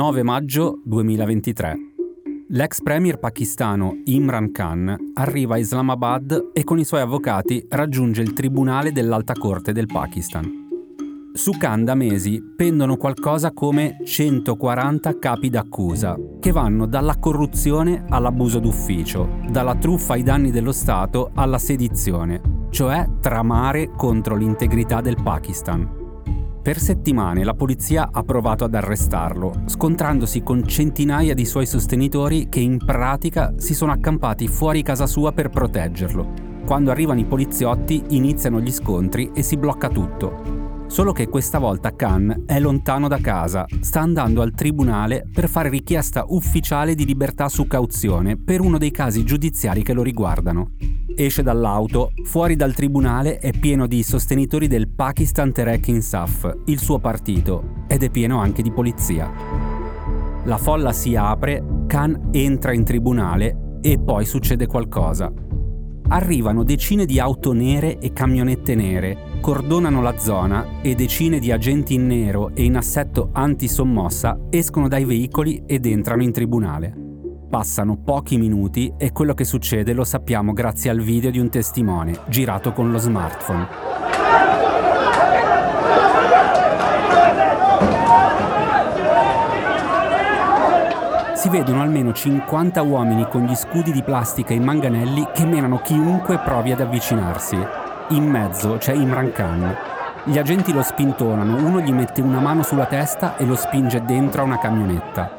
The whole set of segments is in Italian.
9 maggio 2023. L'ex premier pakistano Imran Khan arriva a Islamabad e con i suoi avvocati raggiunge il tribunale dell'Alta Corte del Pakistan. Su Khan da mesi pendono qualcosa come 140 capi d'accusa, che vanno dalla corruzione all'abuso d'ufficio, dalla truffa ai danni dello Stato alla sedizione, cioè tramare contro l'integrità del Pakistan. Per settimane la polizia ha provato ad arrestarlo, scontrandosi con centinaia di suoi sostenitori che in pratica si sono accampati fuori casa sua per proteggerlo. Quando arrivano i poliziotti iniziano gli scontri e si blocca tutto. Solo che questa volta Khan è lontano da casa, sta andando al tribunale per fare richiesta ufficiale di libertà su cauzione per uno dei casi giudiziari che lo riguardano. Esce dall'auto, fuori dal tribunale è pieno di sostenitori del Pakistan Tehreek Insaf, il suo partito, ed è pieno anche di polizia. La folla si apre, Khan entra in tribunale e poi succede qualcosa. Arrivano decine di auto nere e camionette nere cordonano la zona e decine di agenti in nero e in assetto antisommossa escono dai veicoli ed entrano in tribunale. Passano pochi minuti e quello che succede lo sappiamo grazie al video di un testimone girato con lo smartphone. Si vedono almeno 50 uomini con gli scudi di plastica in manganelli che menano chiunque provi ad avvicinarsi. In mezzo c'è Imran Khan. Gli agenti lo spintonano, uno gli mette una mano sulla testa e lo spinge dentro a una camionetta.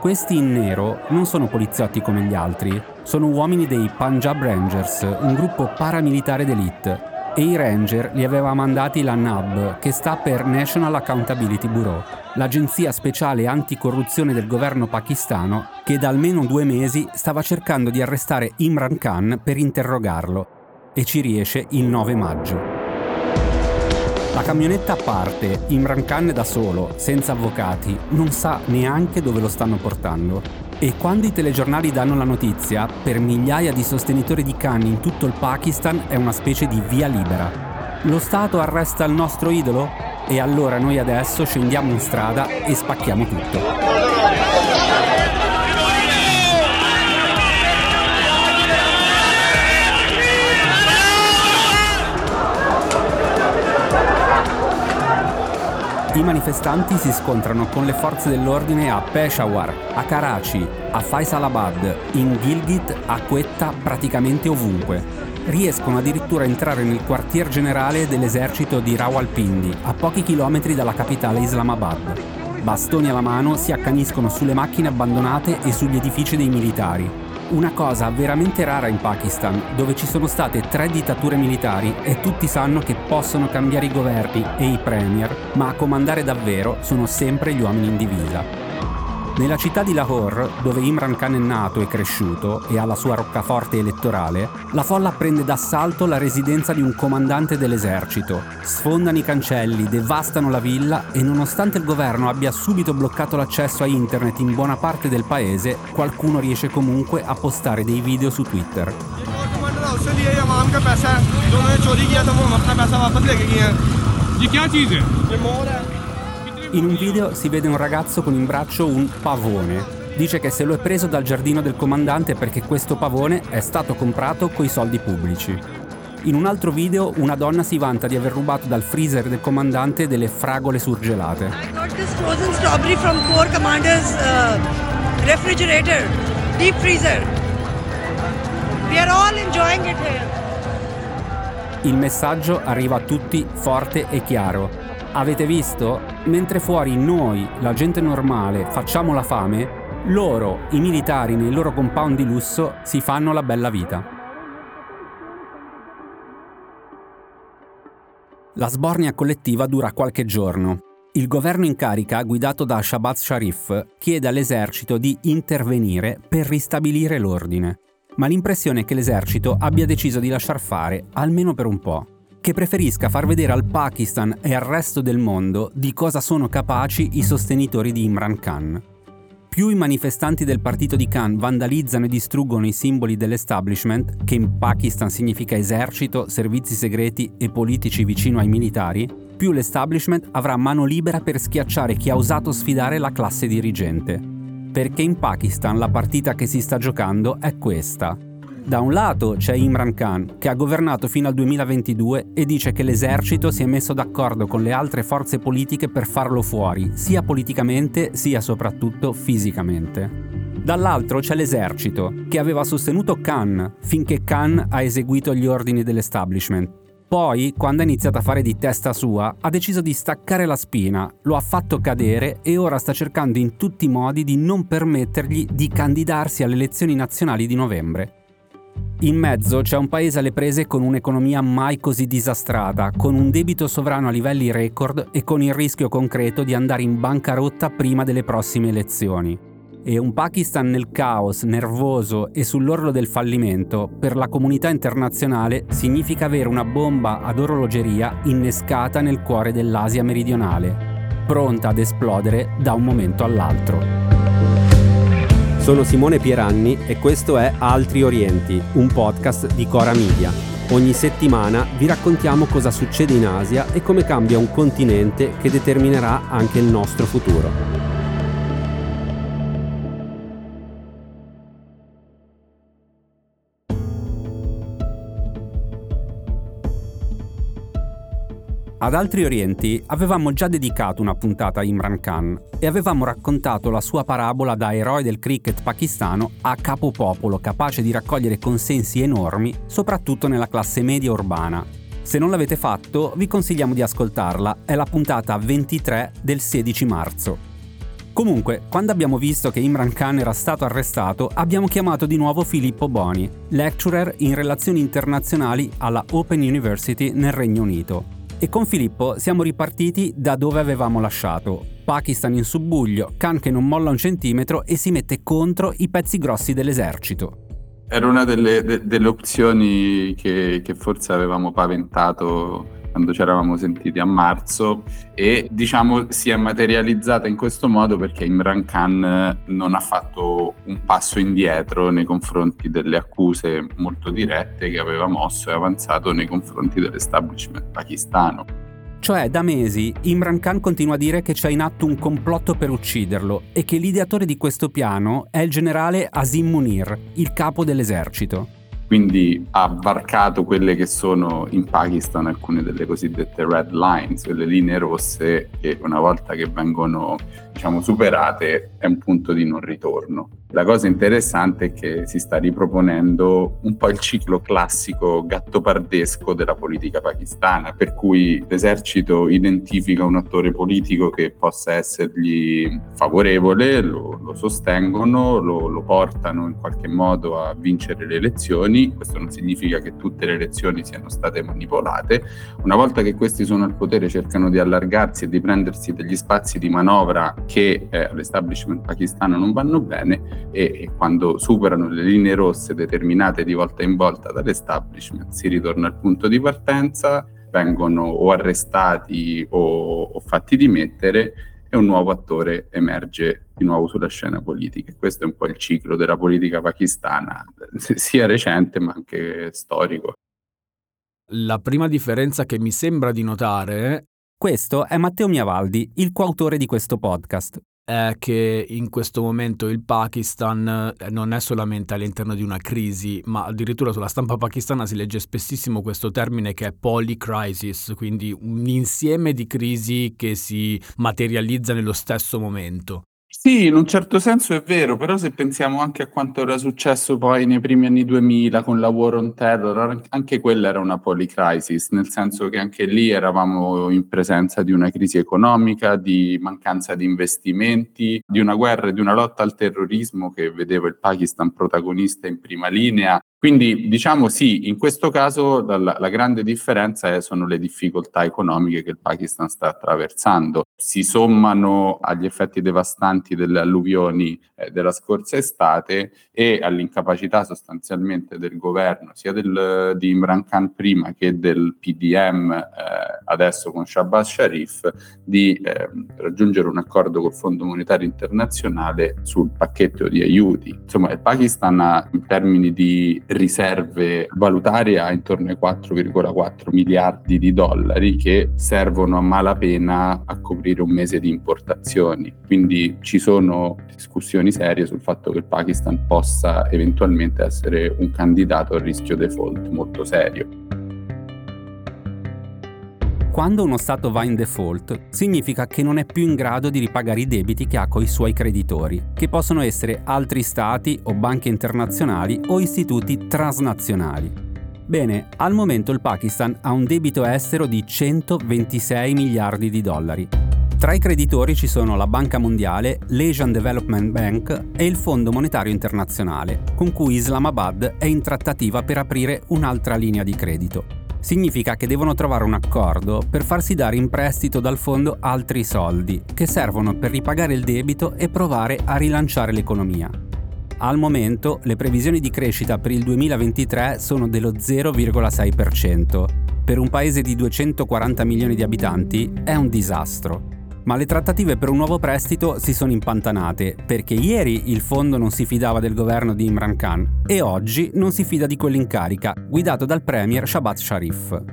Questi in nero non sono poliziotti come gli altri, sono uomini dei Punjab Rangers, un gruppo paramilitare d'elite, e i Ranger li aveva mandati la NAB, che sta per National Accountability Bureau, l'agenzia speciale anticorruzione del governo pakistano che da almeno due mesi stava cercando di arrestare Imran Khan per interrogarlo e ci riesce il 9 maggio. La camionetta parte, Imran Khan da solo, senza avvocati, non sa neanche dove lo stanno portando. E quando i telegiornali danno la notizia, per migliaia di sostenitori di Khan in tutto il Pakistan è una specie di via libera. Lo Stato arresta il nostro idolo? E allora noi adesso scendiamo in strada e spacchiamo tutto. I manifestanti si scontrano con le forze dell'ordine a Peshawar, a Karachi, a Faisalabad, in Gilgit, a Quetta, praticamente ovunque. Riescono addirittura a entrare nel quartier generale dell'esercito di Rawalpindi, a pochi chilometri dalla capitale Islamabad. Bastoni alla mano si accaniscono sulle macchine abbandonate e sugli edifici dei militari, una cosa veramente rara in Pakistan, dove ci sono state tre dittature militari e tutti sanno che possono cambiare i governi e i premier, ma a comandare davvero sono sempre gli uomini in divisa. Nella città di Lahore, dove Imran Khan è nato e cresciuto e ha la sua roccaforte elettorale, la folla prende d'assalto la residenza di un comandante dell'esercito, sfondano i cancelli, devastano la villa e nonostante il governo abbia subito bloccato l'accesso a internet in buona parte del paese, qualcuno riesce comunque a postare dei video su Twitter. In un video si vede un ragazzo con in braccio un pavone. Dice che se lo è preso dal giardino del comandante perché questo pavone è stato comprato coi soldi pubblici. In un altro video una donna si vanta di aver rubato dal freezer del comandante delle fragole surgelate. Il messaggio arriva a tutti forte e chiaro Avete visto? Mentre fuori noi, la gente normale, facciamo la fame, loro, i militari nei loro compound di lusso, si fanno la bella vita. La sbornia collettiva dura qualche giorno. Il governo in carica, guidato da Shabazz Sharif, chiede all'esercito di intervenire per ristabilire l'ordine. Ma l'impressione è che l'esercito abbia deciso di lasciar fare, almeno per un po' che preferisca far vedere al Pakistan e al resto del mondo di cosa sono capaci i sostenitori di Imran Khan. Più i manifestanti del partito di Khan vandalizzano e distruggono i simboli dell'establishment, che in Pakistan significa esercito, servizi segreti e politici vicino ai militari, più l'establishment avrà mano libera per schiacciare chi ha osato sfidare la classe dirigente. Perché in Pakistan la partita che si sta giocando è questa. Da un lato c'è Imran Khan, che ha governato fino al 2022 e dice che l'esercito si è messo d'accordo con le altre forze politiche per farlo fuori, sia politicamente sia soprattutto fisicamente. Dall'altro c'è l'esercito, che aveva sostenuto Khan finché Khan ha eseguito gli ordini dell'establishment. Poi, quando ha iniziato a fare di testa sua, ha deciso di staccare la spina, lo ha fatto cadere e ora sta cercando in tutti i modi di non permettergli di candidarsi alle elezioni nazionali di novembre. In mezzo c'è un paese alle prese con un'economia mai così disastrata, con un debito sovrano a livelli record e con il rischio concreto di andare in bancarotta prima delle prossime elezioni e un Pakistan nel caos, nervoso e sull'orlo del fallimento, per la comunità internazionale significa avere una bomba ad orologeria innescata nel cuore dell'Asia meridionale, pronta ad esplodere da un momento all'altro. Sono Simone Pieranni e questo è Altri Orienti, un podcast di Cora Media. Ogni settimana vi raccontiamo cosa succede in Asia e come cambia un continente che determinerà anche il nostro futuro. Ad Altri Orienti avevamo già dedicato una puntata a Imran Khan e avevamo raccontato la sua parabola da eroe del cricket pakistano a capopopolo capace di raccogliere consensi enormi, soprattutto nella classe media urbana. Se non l'avete fatto, vi consigliamo di ascoltarla, è la puntata 23 del 16 marzo. Comunque, quando abbiamo visto che Imran Khan era stato arrestato, abbiamo chiamato di nuovo Filippo Boni, lecturer in relazioni internazionali alla Open University nel Regno Unito e con Filippo siamo ripartiti da dove avevamo lasciato. Pakistan in subbuglio, Khan che non molla un centimetro e si mette contro i pezzi grossi dell'esercito. Era una delle, de, delle opzioni che, che forse avevamo paventato quando ci eravamo sentiti a marzo e diciamo si è materializzata in questo modo perché Imran Khan non ha fatto un passo indietro nei confronti delle accuse molto dirette che aveva mosso e avanzato nei confronti dell'establishment pakistano. Cioè, da mesi Imran Khan continua a dire che c'è in atto un complotto per ucciderlo e che l'ideatore di questo piano è il generale Asim Munir, il capo dell'esercito quindi ha varcato quelle che sono in Pakistan alcune delle cosiddette red lines, quelle linee rosse che una volta che vengono diciamo, superate è un punto di non ritorno. La cosa interessante è che si sta riproponendo un po' il ciclo classico gattopardesco della politica pakistana, per cui l'esercito identifica un attore politico che possa essergli favorevole, lo, lo sostengono, lo, lo portano in qualche modo a vincere le elezioni. Questo non significa che tutte le elezioni siano state manipolate. Una volta che questi sono al potere cercano di allargarsi e di prendersi degli spazi di manovra che eh, all'establishment pakistano non vanno bene e, e, quando superano le linee rosse determinate di volta in volta dall'establishment si ritorna al punto di partenza, vengono o arrestati o, o fatti dimettere e un nuovo attore emerge di nuovo sulla scena politica. Questo è un po' il ciclo della politica pakistana, sia recente ma anche storico. La prima differenza che mi sembra di notare questo è Matteo Miavaldi, il coautore di questo podcast è che in questo momento il Pakistan eh, non è solamente all'interno di una crisi, ma addirittura sulla stampa pakistana si legge spessissimo questo termine che è polycrisis, quindi un insieme di crisi che si materializza nello stesso momento. Sì, in un certo senso è vero, però se pensiamo anche a quanto era successo poi nei primi anni 2000 con la War on Terror, anche quella era una polycrisis, nel senso che anche lì eravamo in presenza di una crisi economica, di mancanza di investimenti, di una guerra e di una lotta al terrorismo che vedeva il Pakistan protagonista in prima linea quindi diciamo sì, in questo caso la, la, grande differenza è, sono le difficoltà economiche che il Pakistan sta attraversando. Si sommano agli effetti devastanti delle alluvioni eh, della scorsa estate e all'incapacità sostanzialmente del governo, sia del, di Imran Khan prima che del PDM eh, adesso con Shabazz Sharif, di eh, raggiungere un accordo col Fondo Monetario Internazionale sul pacchetto di aiuti. Insomma, il Pakistan ha in termini di riserve valutarie a intorno ai 4,4 miliardi di dollari che servono a malapena a coprire un mese di importazioni. Quindi ci sono discussioni serie sul fatto che il Pakistan possa eventualmente essere un candidato a rischio default molto serio. Quando uno Stato va in default, significa che non è più in grado di ripagare i debiti che ha con i suoi creditori, che possono essere altri Stati o banche internazionali o istituti transnazionali. Bene, al momento il Pakistan ha un debito estero di 126 miliardi di dollari. Tra i creditori ci sono la Banca Mondiale, l'Asian Development Bank e il Fondo Monetario Internazionale, con cui Islamabad è in trattativa per aprire un'altra linea di credito significa che devono trovare un accordo per farsi dare in prestito dal fondo altri soldi, che servono per ripagare il debito e provare a rilanciare l'economia. Al momento le previsioni di crescita per il 2023 sono dello 0,6%. Per un paese di 240 milioni di abitanti è un disastro ma le trattative per un nuovo prestito si sono impantanate perché ieri il fondo non si fidava del governo di Imran Khan e oggi non si fida di quello in carica, guidato dal premier Shabbat Sharif.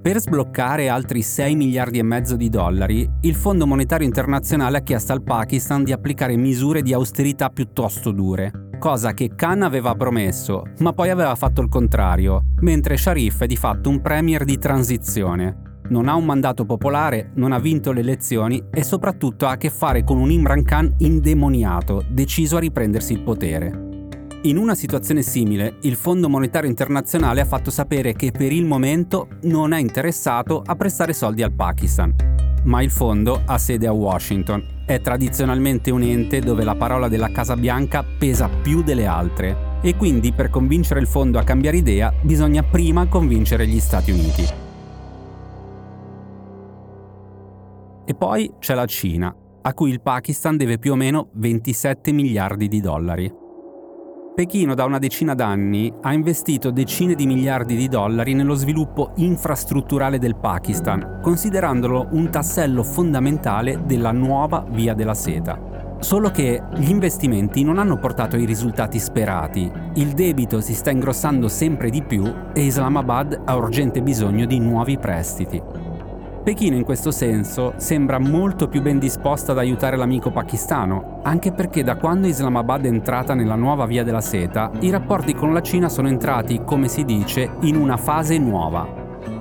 Per sbloccare altri 6 miliardi e mezzo di dollari, il Fondo Monetario Internazionale ha chiesto al Pakistan di applicare misure di austerità piuttosto dure, cosa che Khan aveva promesso, ma poi aveva fatto il contrario, mentre Sharif è di fatto un premier di transizione, non ha un mandato popolare, non ha vinto le elezioni e soprattutto ha a che fare con un Imran Khan indemoniato, deciso a riprendersi il potere. In una situazione simile, il Fondo Monetario Internazionale ha fatto sapere che per il momento non è interessato a prestare soldi al Pakistan. Ma il fondo ha sede a Washington. È tradizionalmente un ente dove la parola della Casa Bianca pesa più delle altre e quindi per convincere il fondo a cambiare idea bisogna prima convincere gli Stati Uniti. E poi c'è la Cina, a cui il Pakistan deve più o meno 27 miliardi di dollari. Pechino da una decina d'anni ha investito decine di miliardi di dollari nello sviluppo infrastrutturale del Pakistan, considerandolo un tassello fondamentale della nuova via della seta. Solo che gli investimenti non hanno portato i risultati sperati, il debito si sta ingrossando sempre di più e Islamabad ha urgente bisogno di nuovi prestiti. Pechino in questo senso sembra molto più ben disposta ad aiutare l'amico pakistano, anche perché da quando Islamabad è entrata nella nuova via della seta, i rapporti con la Cina sono entrati, come si dice, in una fase nuova.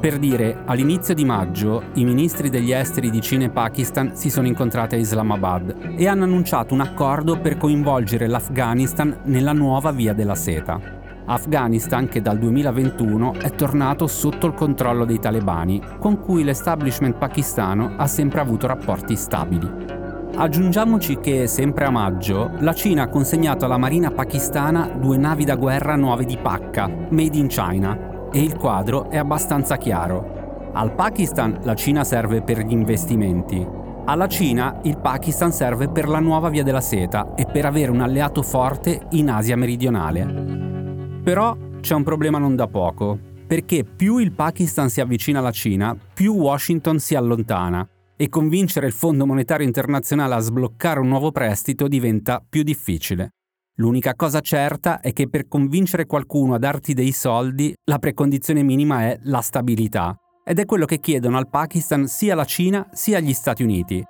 Per dire, all'inizio di maggio i ministri degli esteri di Cina e Pakistan si sono incontrati a Islamabad e hanno annunciato un accordo per coinvolgere l'Afghanistan nella nuova via della seta. Afghanistan che dal 2021 è tornato sotto il controllo dei talebani, con cui l'establishment pakistano ha sempre avuto rapporti stabili. Aggiungiamoci che, sempre a maggio, la Cina ha consegnato alla marina pakistana due navi da guerra nuove di pacca, made in China, e il quadro è abbastanza chiaro. Al Pakistan la Cina serve per gli investimenti, alla Cina il Pakistan serve per la nuova via della seta e per avere un alleato forte in Asia meridionale. Però c'è un problema non da poco, perché più il Pakistan si avvicina alla Cina, più Washington si allontana e convincere il Fondo Monetario Internazionale a sbloccare un nuovo prestito diventa più difficile. L'unica cosa certa è che per convincere qualcuno a darti dei soldi, la precondizione minima è la stabilità, ed è quello che chiedono al Pakistan sia la Cina sia gli Stati Uniti.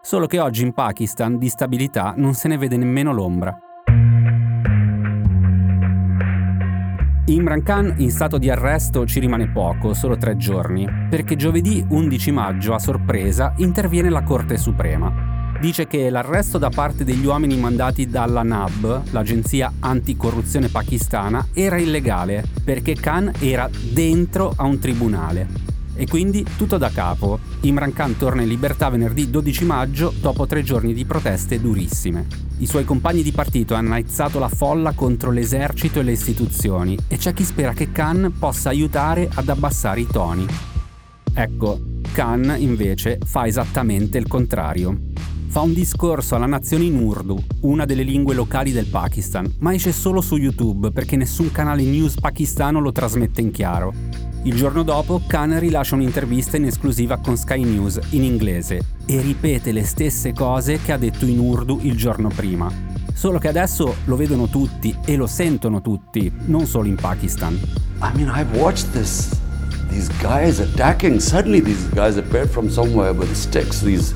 Solo che oggi in Pakistan di stabilità non se ne vede nemmeno l'ombra. Imran Khan in stato di arresto ci rimane poco, solo tre giorni, perché giovedì 11 maggio a sorpresa interviene la Corte Suprema. Dice che l'arresto da parte degli uomini mandati dalla NAB, l'agenzia anticorruzione pakistana, era illegale perché Khan era dentro a un tribunale e quindi tutto da capo. Imran Khan torna in libertà venerdì 12 maggio dopo tre giorni di proteste durissime. I suoi compagni di partito hanno aizzato la folla contro l'esercito e le istituzioni e c'è chi spera che Khan possa aiutare ad abbassare i toni. Ecco, Khan invece fa esattamente il contrario. Fa un discorso alla nazione in Urdu, una delle lingue locali del Pakistan, ma esce solo su YouTube perché nessun canale news pakistano lo trasmette in chiaro. Il giorno dopo Khan rilascia un'intervista in esclusiva con Sky News in inglese e ripete le stesse cose che ha detto in urdu il giorno prima. Solo che adesso lo vedono tutti e lo sentono tutti, non solo in Pakistan. I mean, I've watched this. These guys attacking. Suddenly, these guys appeared from somewhere with sticks. These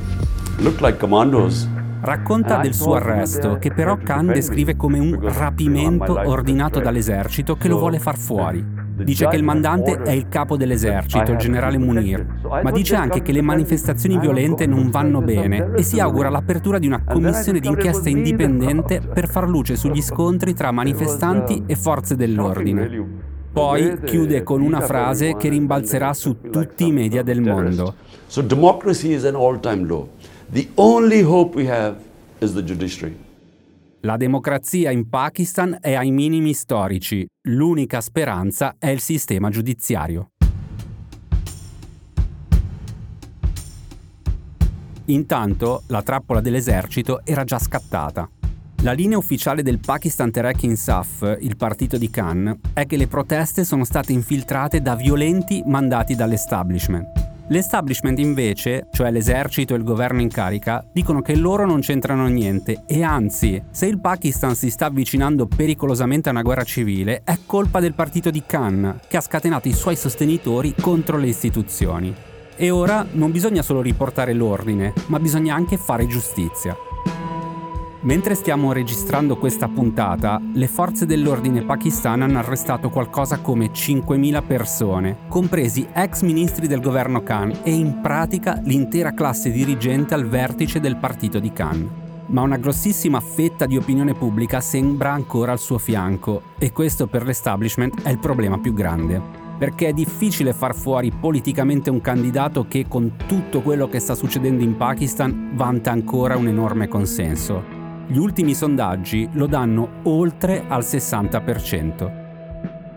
look like commandos. Racconta del suo arresto, che però Khan descrive come un rapimento ordinato dall'esercito che lo vuole far fuori. Dice che il mandante è il capo dell'esercito, il generale Munir, ma dice anche che le manifestazioni violente non vanno bene e si augura l'apertura di una commissione d'inchiesta indipendente per far luce sugli scontri tra manifestanti e forze dell'ordine. Poi chiude con una frase che rimbalzerà su tutti i media del mondo. So democracy is an all-time low. The only hope we have is the judiciary. La democrazia in Pakistan è ai minimi storici, l'unica speranza è il sistema giudiziario. Intanto la trappola dell'esercito era già scattata. La linea ufficiale del Pakistan Tehreek Insaf, il partito di Khan, è che le proteste sono state infiltrate da violenti mandati dall'establishment. L'establishment invece, cioè l'esercito e il governo in carica, dicono che loro non c'entrano niente e anzi, se il Pakistan si sta avvicinando pericolosamente a una guerra civile, è colpa del partito di Khan, che ha scatenato i suoi sostenitori contro le istituzioni. E ora non bisogna solo riportare l'ordine, ma bisogna anche fare giustizia. Mentre stiamo registrando questa puntata, le forze dell'ordine pakistano hanno arrestato qualcosa come 5.000 persone, compresi ex ministri del governo Khan e in pratica l'intera classe dirigente al vertice del partito di Khan. Ma una grossissima fetta di opinione pubblica sembra ancora al suo fianco e questo per l'establishment è il problema più grande perché è difficile far fuori politicamente un candidato che con tutto quello che sta succedendo in Pakistan vanta ancora un enorme consenso. Gli ultimi sondaggi lo danno oltre al 60%.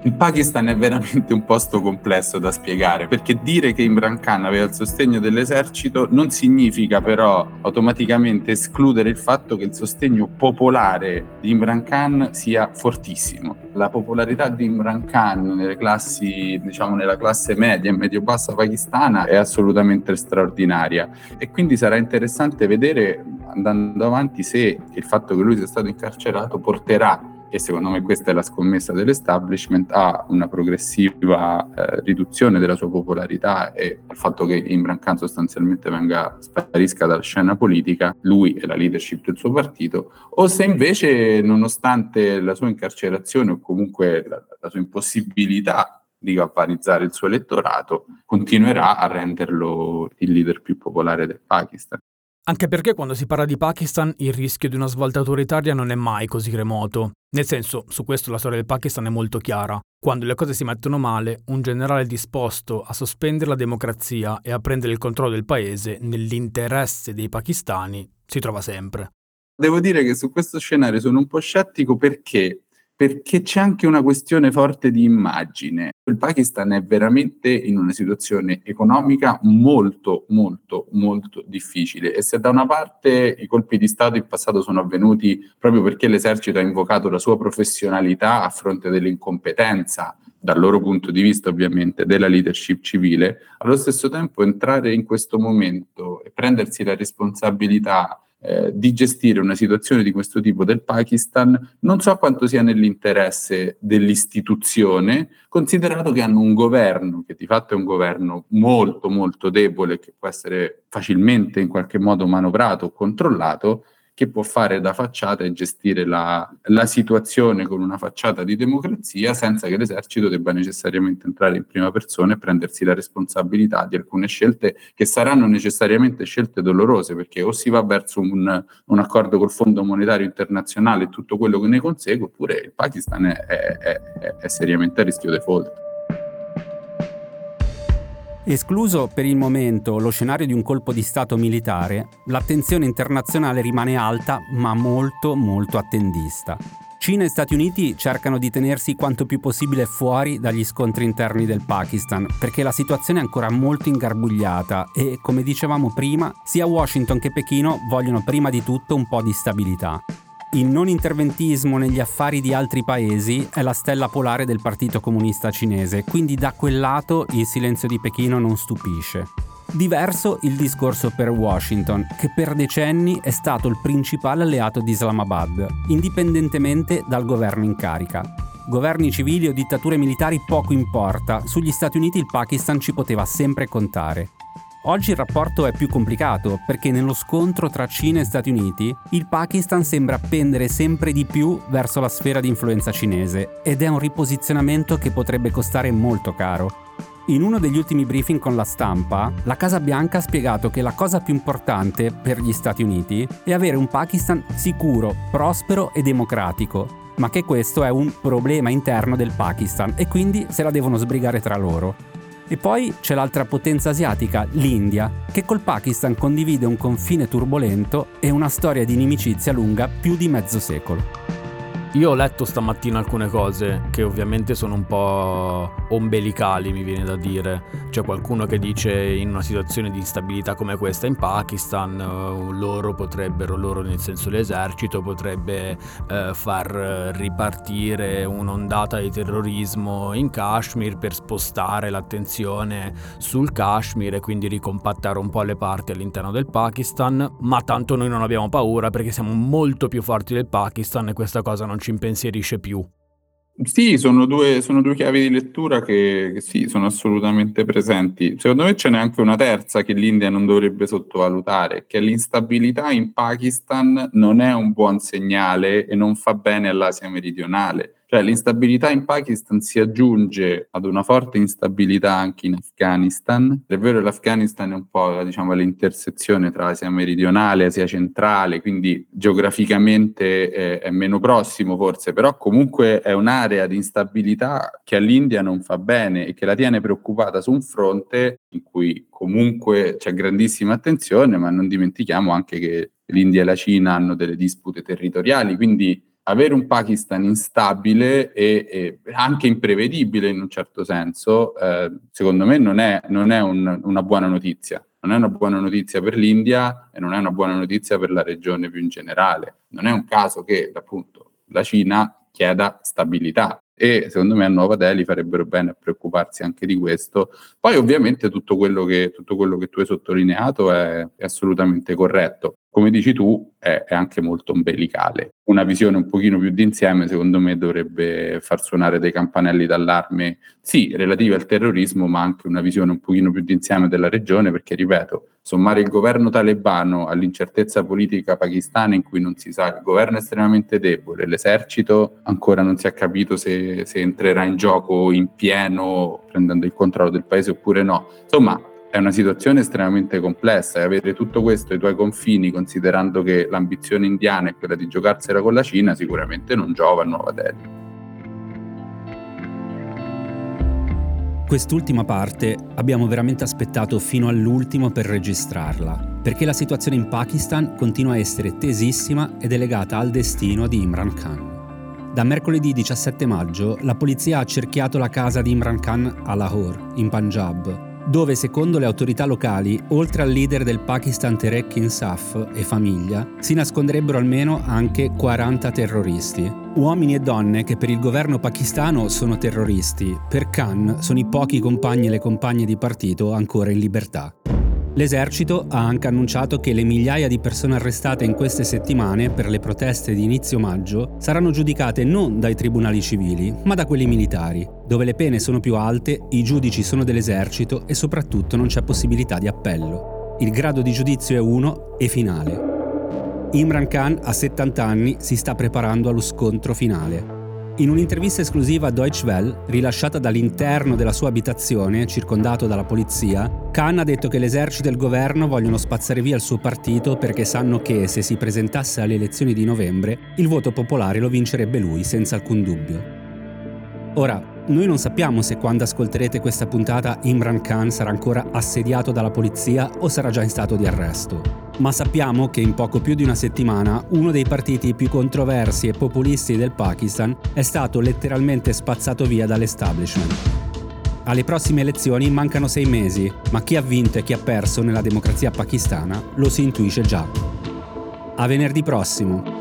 Il Pakistan è veramente un posto complesso da spiegare, perché dire che Imran Khan aveva il sostegno dell'esercito non significa però automaticamente escludere il fatto che il sostegno popolare di Imran Khan sia fortissimo. La popolarità di Imran Khan classi, diciamo nella classe media e medio-bassa pakistana è assolutamente straordinaria e quindi sarà interessante vedere andando avanti se il fatto che lui sia stato incarcerato porterà e secondo me questa è la scommessa dell'establishment, a una progressiva eh, riduzione della sua popolarità e il fatto che Imran Khan sostanzialmente venga, sparisca dalla scena politica, lui e la leadership del suo partito, o se invece nonostante la sua incarcerazione o comunque la, la sua impossibilità di galvanizzare il suo elettorato, continuerà a renderlo il leader più popolare del Pakistan. Anche perché quando si parla di Pakistan il rischio di una svolta autoritaria non è mai così remoto. Nel senso, su questo la storia del Pakistan è molto chiara. Quando le cose si mettono male, un generale disposto a sospendere la democrazia e a prendere il controllo del paese nell'interesse dei pakistani si trova sempre. Devo dire che su questo scenario sono un po' scettico perché perché c'è anche una questione forte di immagine. Il Pakistan è veramente in una situazione economica molto, molto, molto difficile e se da una parte i colpi di Stato in passato sono avvenuti proprio perché l'esercito ha invocato la sua professionalità a fronte dell'incompetenza dal loro punto di vista ovviamente della leadership civile, allo stesso tempo entrare in questo momento e prendersi la responsabilità eh, di gestire una situazione di questo tipo del Pakistan, non so quanto sia nell'interesse dell'istituzione, considerato che hanno un governo che di fatto è un governo molto molto debole, che può essere facilmente in qualche modo manovrato o controllato, che può fare da facciata e gestire la, la, situazione con una facciata di democrazia senza che l'esercito debba necessariamente entrare in prima persona e prendersi la responsabilità di alcune scelte che saranno necessariamente scelte dolorose perché o si va verso un, un accordo col Fondo Monetario Internazionale e tutto quello che ne consegue oppure il Pakistan è, è, è, è seriamente a rischio default. Escluso per il momento lo scenario di un colpo di Stato militare, l'attenzione internazionale rimane alta ma molto molto attendista. Cina e Stati Uniti cercano di tenersi quanto più possibile fuori dagli scontri interni del Pakistan, perché la situazione è ancora molto ingarbugliata e, come dicevamo prima, sia Washington che Pechino vogliono prima di tutto un po' di stabilità. Il non interventismo negli affari di altri paesi è la stella polare del Partito Comunista Cinese, quindi da quel lato il silenzio di Pechino non stupisce. Diverso il discorso per Washington, che per decenni è stato il principale alleato di Islamabad, indipendentemente dal governo in carica. Governi civili o dittature militari poco importa, sugli Stati Uniti il Pakistan ci poteva sempre contare. Oggi il rapporto è più complicato perché nello scontro tra Cina e Stati Uniti il Pakistan sembra pendere sempre di più verso la sfera di influenza cinese ed è un riposizionamento che potrebbe costare molto caro. In uno degli ultimi briefing con la stampa, la Casa Bianca ha spiegato che la cosa più importante per gli Stati Uniti è avere un Pakistan sicuro, prospero e democratico, ma che questo è un problema interno del Pakistan e quindi se la devono sbrigare tra loro. E poi c'è l'altra potenza asiatica, l'India, che col Pakistan condivide un confine turbolento e una storia di inimicizia lunga più di mezzo secolo. Io ho letto stamattina alcune cose che ovviamente sono un po' ombelicali, mi viene da dire. C'è qualcuno che dice in una situazione di instabilità come questa in Pakistan, uh, loro potrebbero, loro nel senso l'esercito, potrebbe uh, far ripartire un'ondata di terrorismo in Kashmir per spostare l'attenzione sul Kashmir e quindi ricompattare un po' le parti all'interno del Pakistan, ma tanto noi non abbiamo paura perché siamo molto più forti del Pakistan e questa cosa non ci impensierisce più. Sì, sono due, sono due chiavi di lettura che, che, sì, sono assolutamente presenti. Secondo me ce n'è anche una terza che l'India non dovrebbe sottovalutare, che l'instabilità in Pakistan non è un buon segnale e non fa bene all'Asia meridionale. Cioè l'instabilità in Pakistan si aggiunge ad una forte instabilità anche in Afghanistan. È vero che l'Afghanistan è un po' diciamo, l'intersezione tra Asia meridionale e Asia centrale, quindi geograficamente è, è meno prossimo forse, però comunque è un'area di instabilità che all'India non fa bene e che la tiene preoccupata su un fronte in cui comunque c'è grandissima attenzione, ma non dimentichiamo anche che l'India e la Cina hanno delle dispute territoriali, quindi avere un Pakistan instabile e, e, anche imprevedibile in un certo senso, eh, secondo me non è, non è un, una buona notizia. Non è una buona notizia per l'India e non è una buona notizia per la regione più in generale. Non è un caso che appunto la Cina chieda stabilità e secondo me a Nuova Delhi farebbero bene a preoccuparsi anche di questo. Poi ovviamente tutto quello che, tutto quello che tu hai sottolineato è, è assolutamente corretto come dici tu, è, è, anche molto ombelicale. Una visione un pochino più d'insieme, secondo me, dovrebbe far suonare dei campanelli d'allarme, sì, relativi al terrorismo, ma anche una visione un pochino più d'insieme della regione, perché, ripeto, sommare il governo talebano all'incertezza politica pakistana in cui non si sa, il governo è estremamente debole, l'esercito ancora non si è capito se, se entrerà in gioco in pieno, prendendo il controllo del paese oppure no. Insomma, è una situazione estremamente complessa e avere tutto questo ai tuoi confini, considerando che l'ambizione indiana è quella di giocarsela con la Cina, sicuramente non giova a Nuova Delhi. Quest'ultima parte abbiamo veramente aspettato fino all'ultimo per registrarla, perché la situazione in Pakistan continua a essere tesissima ed è legata al destino di Imran Khan. Da mercoledì 17 maggio la polizia ha cerchiato la casa di Imran Khan a Lahore, in Punjab, dove secondo le autorità locali, oltre al leader del Pakistan Terek Insaf e famiglia, si nasconderebbero almeno anche 40 terroristi. Uomini e donne che per il governo pakistano sono terroristi, per Khan sono i pochi compagni e le compagne di partito ancora in libertà. L'esercito ha anche annunciato che le migliaia di persone arrestate in queste settimane per le proteste di inizio maggio saranno giudicate non dai tribunali civili, ma da quelli militari, dove le pene sono più alte, i giudici sono dell'esercito e soprattutto non c'è possibilità di appello. Il grado di giudizio è 1 e finale. Imran Khan, a 70 anni, si sta preparando allo scontro finale. In un'intervista esclusiva a Deutsche Welle, rilasciata dall'interno della sua abitazione, circondato dalla polizia, Khan ha detto che l'esercito e il governo vogliono spazzare via il suo partito perché sanno che se si presentasse alle elezioni di novembre, il voto popolare lo vincerebbe lui senza alcun dubbio. Ora, noi non sappiamo se quando ascolterete questa puntata Imran Khan sarà ancora assediato dalla polizia o sarà già in stato di arresto ma sappiamo che in poco più di una settimana uno dei partiti più controversi e populisti del Pakistan è stato letteralmente spazzato via dall'establishment. Alle prossime elezioni mancano sei mesi, ma chi ha vinto e chi ha perso nella democrazia pakistana lo si intuisce già. A venerdì prossimo!